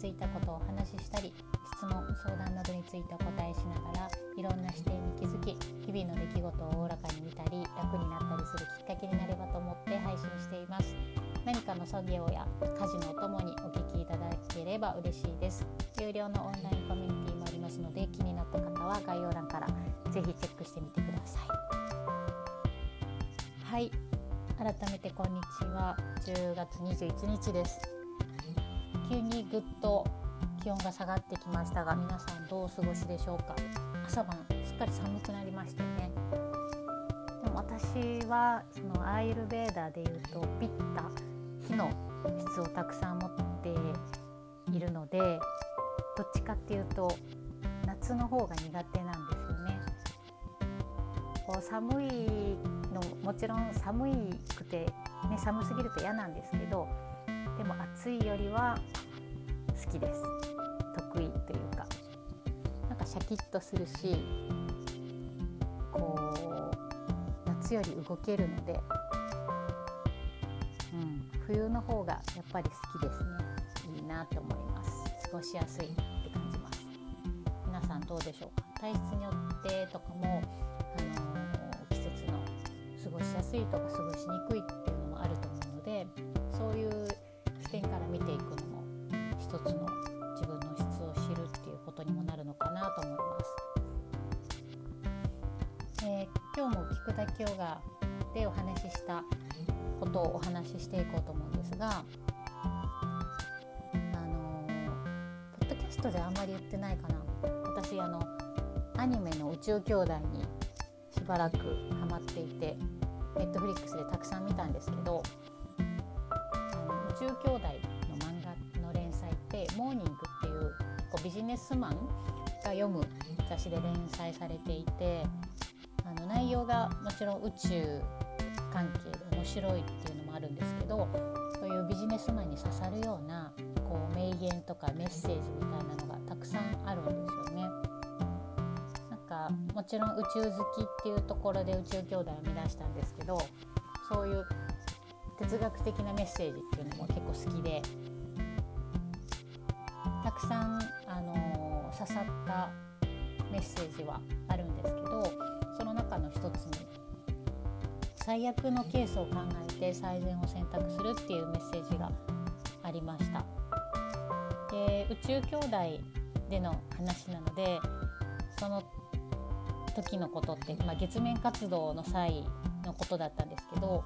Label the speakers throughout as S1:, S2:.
S1: づいたことをお話ししたり質問相談などについてお答えしながらいろんな視点に気づき日々の出来事をおおらかに見たり楽になったりするきっかけになればと思って配信しています。何かの作業や家事のお供にお聞きいただければ嬉しいです。有料のオンラインコミュニティもありますので気になった方は概要欄からぜひチェックしてみてください。はい。改めてこんにちは。10月21日です急にぐっと気温が下がってきましたが皆さんどうお過ごしでしょうか？朝晩すっかり寒くなりましたね。でも私はそのアイルベーダーでいうとピッタ火の質をたくさん持っているのでどっちかっていうと夏の方が苦手なんですよね。こう寒いのもちろん寒くて、ね、寒すぎると嫌なんですけどでも暑いよりはきです。得意というか。なんかシャキッとするしこう夏より動けるので、うん、冬の方がやっぱり好きですね。いいなと思います。過ごしやすいって感じます。皆さんどうでしょうか？体質によってとかも、あのー、季節の過ごしやすいとか過ごしにくいっていうのもあると思うのでそういう視点から見ていく一つの自分の質を知るっていうことにもなるのかなと思います。えー、今日も聞くだけヨガでお話ししたことをお話ししていこうと思うんですが、あのポッドキャストであんまり言ってないかな私あのアニメの「宇宙兄弟」にしばらくハマっていてネットフリックスでたくさん見たんですけど宇宙兄弟でモーニングっていうこうビジネスマンが読む雑誌で連載されていてあの内容がもちろん宇宙関係で面白いっていうのもあるんですけどそういうビジネスマンに刺さるようなこう名言とかメッセージみたいなのがたくさんあるんですよね。なんかもちろん宇宙好きっていうところで宇宙兄弟を見出したんですけどそういう哲学的なメッセージっていうのも結構好きでたくさん、あの刺さったメッセージはあるんですけどその中の一つに最悪のケースを考えて最善を選択するっていうメッセージがありました。で宇宙兄弟での話なのでその時のことって、まあ、月面活動の際のことだったんですけど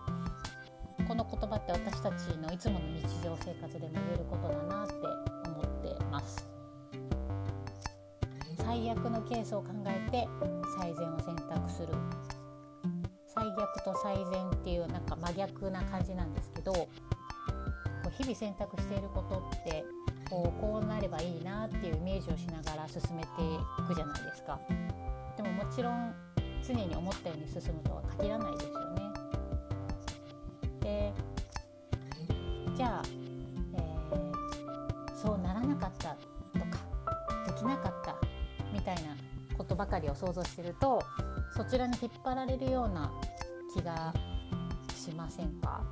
S1: この言葉って私たちのいつもの日常生活でも言えることだなってます。最悪のケースを考えて最善を選択する。最悪と最善っていうなんか真逆な感じなんですけどこう日々選択していることってこうこうなればいいなっていうイメージをしながら進めていくじゃないですか。でももちろん常に思ったように進むとは限らないですよね。でじゃあことばかりを想像してるとそちらに引っ張られるような気がしませんか？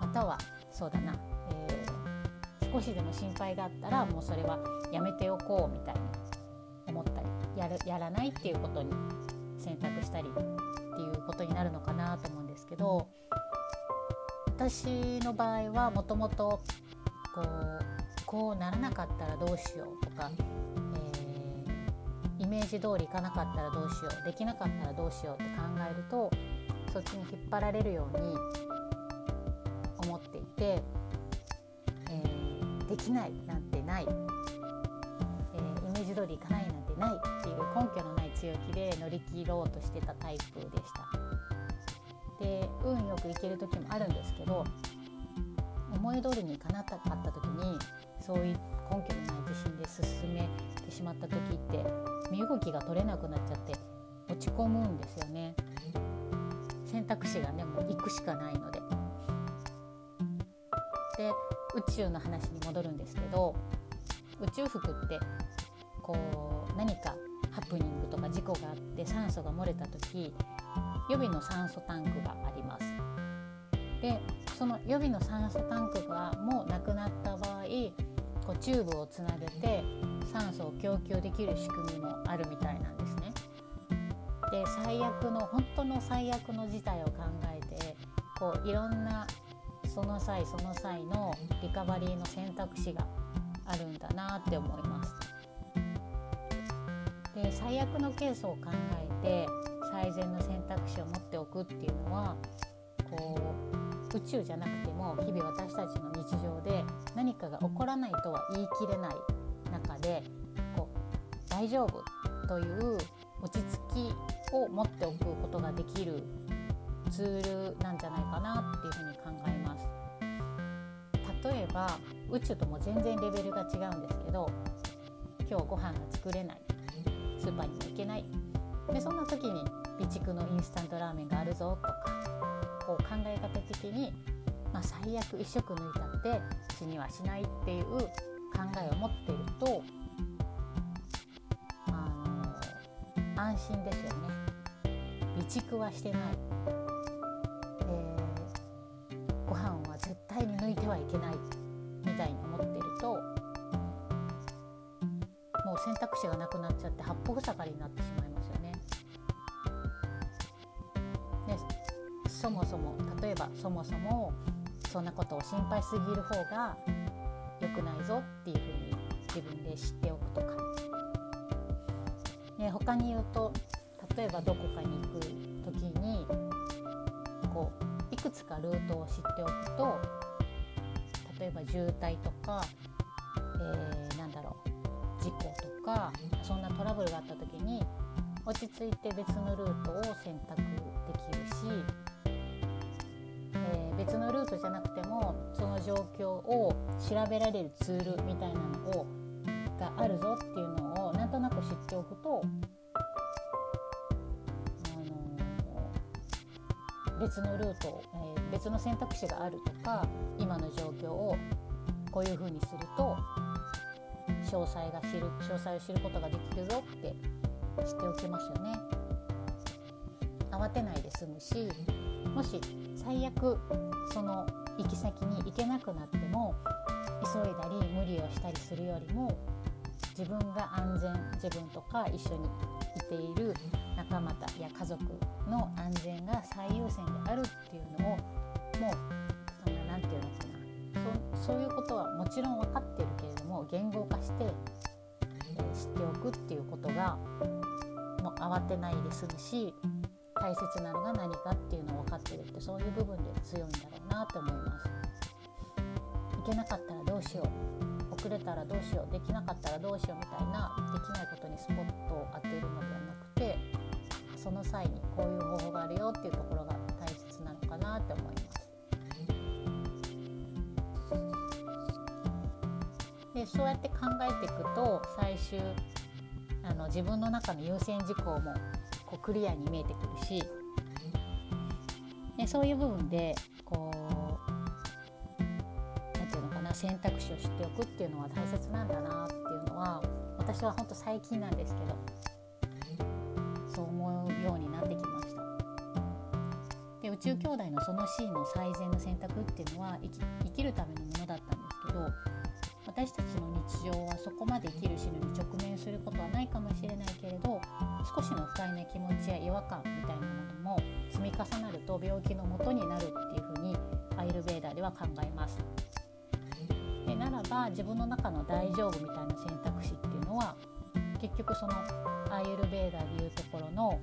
S1: またはそうだな、えー、少しでも心配があったらもうそれはやめておこうみたいに思ったりやるやらないっていうことに選択したりっていうことになるのかなと思うんですけど私の場合はもともとこうこうならなかったらどうしようとか、メージ通りいかなかったらどうしようできなかったらどうしようって考えるとそっちに引っ張られるように思っていて、えー、できないなんてない、えー、イメージ通りいかないなんてないっていう根拠のない強気で乗り切ろうとしてたタイプでした。で運よくいける時もあるんですけど思い通りにかなかった時にそういう根拠のない自信で進めてしまった時って身動きが取れなくなっちゃって落ち込むんですよね選択肢がねもう行くしかないので。で宇宙の話に戻るんですけど宇宙服ってこう何かハプニングとか事故があって酸素が漏れた時予備の酸素タンクがあります。でその予備の酸素タンクがもうなくなった場合こうチューブをつなげて酸素を供給できる仕組みもあるみたいなんですね。で最悪の本当の最悪の事態を考えてこういろんなその際その際のリカバリーの選択肢があるんだなって思います。で最悪のケースを考えて最善の選択肢を持っておくっていうのはこう宇宙じゃなくても日々私たちの日常で何かが起こらないとは言い切れない中でこう大丈夫という落ち着きを持っておくことができるツールなんじゃないかなっていうふうに考えます。例えば宇宙とも全然レベルが違うんですけど今日ご飯が作れないスーパーにも行けないでそんな時に備蓄のインスタントラーメンがあるぞとかこう考え方的に、まあ、最悪一食抜いたって死にはしないっていう考えを持っているとあの安心ですよね。備蓄はしてない、えー、ご飯は絶対に抜いてはいけない。みたいに思っているともう選択肢がなくなっちゃって八方塞がりになってしまいます。そもそも例えばそもそもそんなことを心配すぎる方が良くないぞっていうふうに自分で知っておくとか、ね、他に言うと例えばどこかに行く時にこういくつかルートを知っておくと例えば渋滞とか、えー、なんだろう事故とかそんなトラブルがあった時に落ち着いて別のルートを選択できるし、別のルートじゃなくてもその状況を調べられるツールみたいなのをがあるぞっていうのをなんとなく知っておくと、あのー、別のルート、えー、別の選択肢があるとか今の状況をこういうふうにすると詳細が知る詳細を知ることができるぞって知っておきますよね。慌てないで済むしもし最悪その行き先に行けなくなっても急いだり無理をしたりするよりも自分が安全自分とか一緒にいている仲間たや家族の安全が最優先であるっていうのをもうそんな何て言うのかなそそういうことはもちろん分かってるけれども言語化して、えー、知っておくっていうことがもう慌てないで済むし大切なのが何かっていうのを分かってるってそういう部分で強いんだろうなと思います。いけなかったらどうしよう遅れたらどうしようできなかったらどうしようみたいなできないことにスポットを当てるのではなくてその際にこういう方法があるよっていうところが大切なのかなって思います。でそうやって考えていくと最終あの自分の中の優先事項もクリアに見えてくるしでそういう部分でこう何て言うのかな選択肢を知っておくっていうのは大切なんだなっていうのは私は本当最近なんですけどそう思うようになってきました。で宇宙兄弟のそのシーンの最善の選択っていうのは生き生きるためのものだったんですけど私たちの日常はそこまで生きる死ぬに直面することはないかもしれないけれど少しの不快な気持ちや違和感みたいなものも積み重なると病気のもとになるっていうふうにアイルベーダーでは考えます。でならば自分の中の大丈夫みたいな選択肢っていうのは結局そのアイルベーダーでいうところの、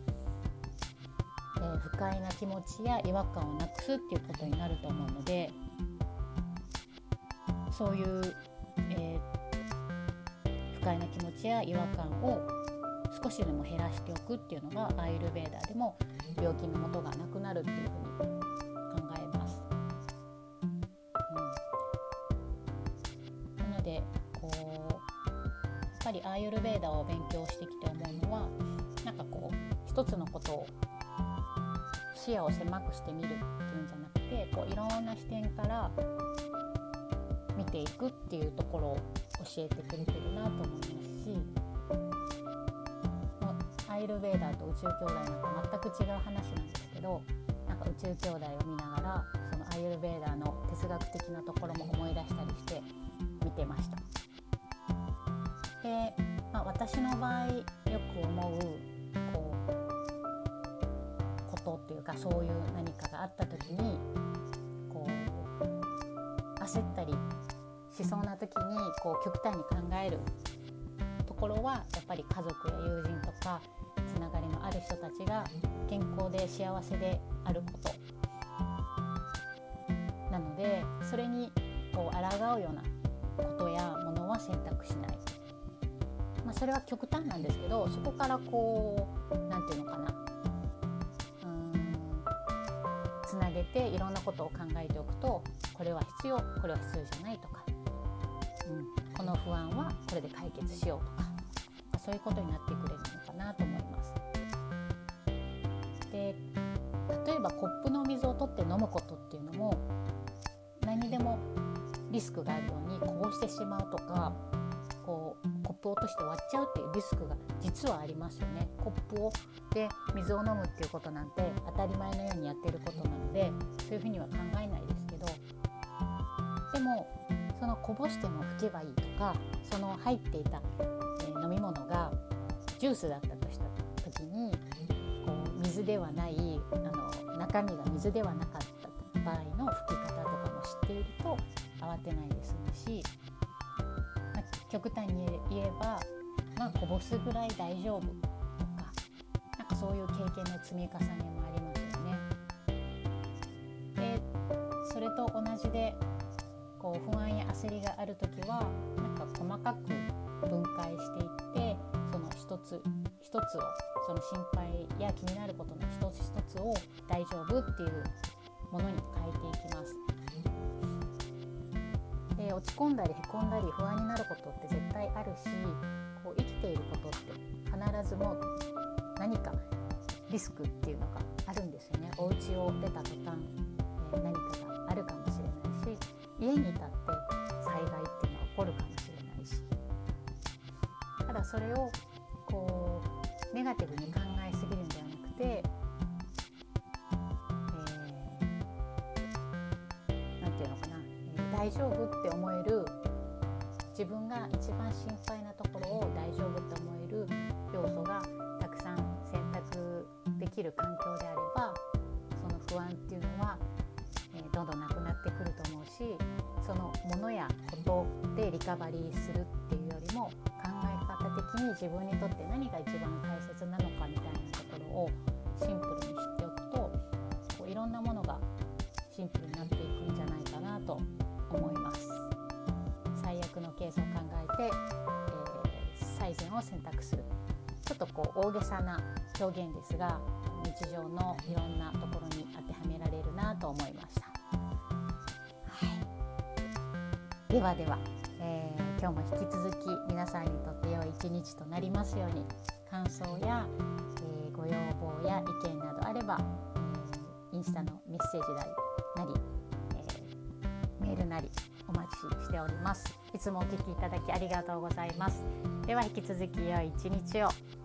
S1: えー、不快な気持ちや違和感をなくすっていうことになると思うのでそういうえー、不快な気持ちや違和感を少しでも減らしておくっていうのがアイルベーダーでも病気のもとがなくなるっていうふうに考えます。うん、なのでこうやっぱりアイルベーダーを勉強してきて思うのはなんかこう一つのことを視野を狭くしてみるっていうんじゃなくてこういろんな視点から見ていくっていうところを教えてくれてるなと思いますしアイルベーダーと宇宙兄弟なんか全く違う話なんですけどなんか宇宙兄弟を見ながらそのアイルベーダーの哲学的なところも思い出したりして見てました。で、まあ、私の場合よく思うこうことっていうかそういう何かがあった時にこう焦ったりしそうな時にこう極端に考えるところはやっぱり家族や友人とかある人たちが健康で幸せであること。なのでそれにこう抗うようなことやものは選択しない、まあ、それは極端なんですけどそこからこう何て言うのかな。つなげていろんなことを考えておくとこれは必要これは必要じゃないとか、うん、この不安はこれで解決しようとか、まあ、そういうことになってくれるのかなと思います。で例えばコップの水を取って飲むことっていうのも何にでもリスクがあるようにこぼしてしまうとかこうコップを落として割っちゃうっていうリスクが実はありますよね。コップをで水を飲むっていうことなんて当たり前のようにやってることなのでそういうふうには考えないですけどでもそのこぼしても拭けばいいとかその入っていた、えー、飲み物がジュースだったとした時に水ではないあの中身が水ではなかった場合の拭き方とかも知っていると慌てないで済むし、まあ、極端に言えば、まあ、こぼすぐらい大丈夫とかなんかそういう経験の積み重ねもありますよね。でそれと同じでこう不安や焦りがある時はなんか細かく分解していってつ一つをその心配や気になることの一つ一つを大丈夫っていうものに変えていきます。で落ち込んだりへこんだり不安になることって絶対あるしこう生きていることって必ずもう何かリスクっていうのがあるんですよね。お家を出た途端、何かがあるかもしれないし家にいたって災害っていうのは起こるかもしれないしただそれをネガティブに考えすぎるんではなくて何て言うのかな大丈夫って思える自分が一番心配なところを大丈夫って思える要素がたくさん選択できる環境であればその不安っていうのは、えー、どんどんなくなってくると思うしそのものやことでリカバリーするっていうよりも考え方的に自分にとって何が一番大切なのかみたいなところをシンプルに知っておくとこういろんなものがシンプルになっていくんじゃないかなと思います。最悪のケースを考えて、えー、最善を選択する。ちょっとこう大げさな表現ですが日常のいろんなところに当てはめられるなと思いました、はい、ではでは、今日も引き続き皆さんにとって良い一日となりますように感想や、えー、ご要望や意見などあれば、えー、インスタのメッセージなりえメールなりお待ちしております。いつもお聞きいただきありがとうございます。では引き続き良い一日を。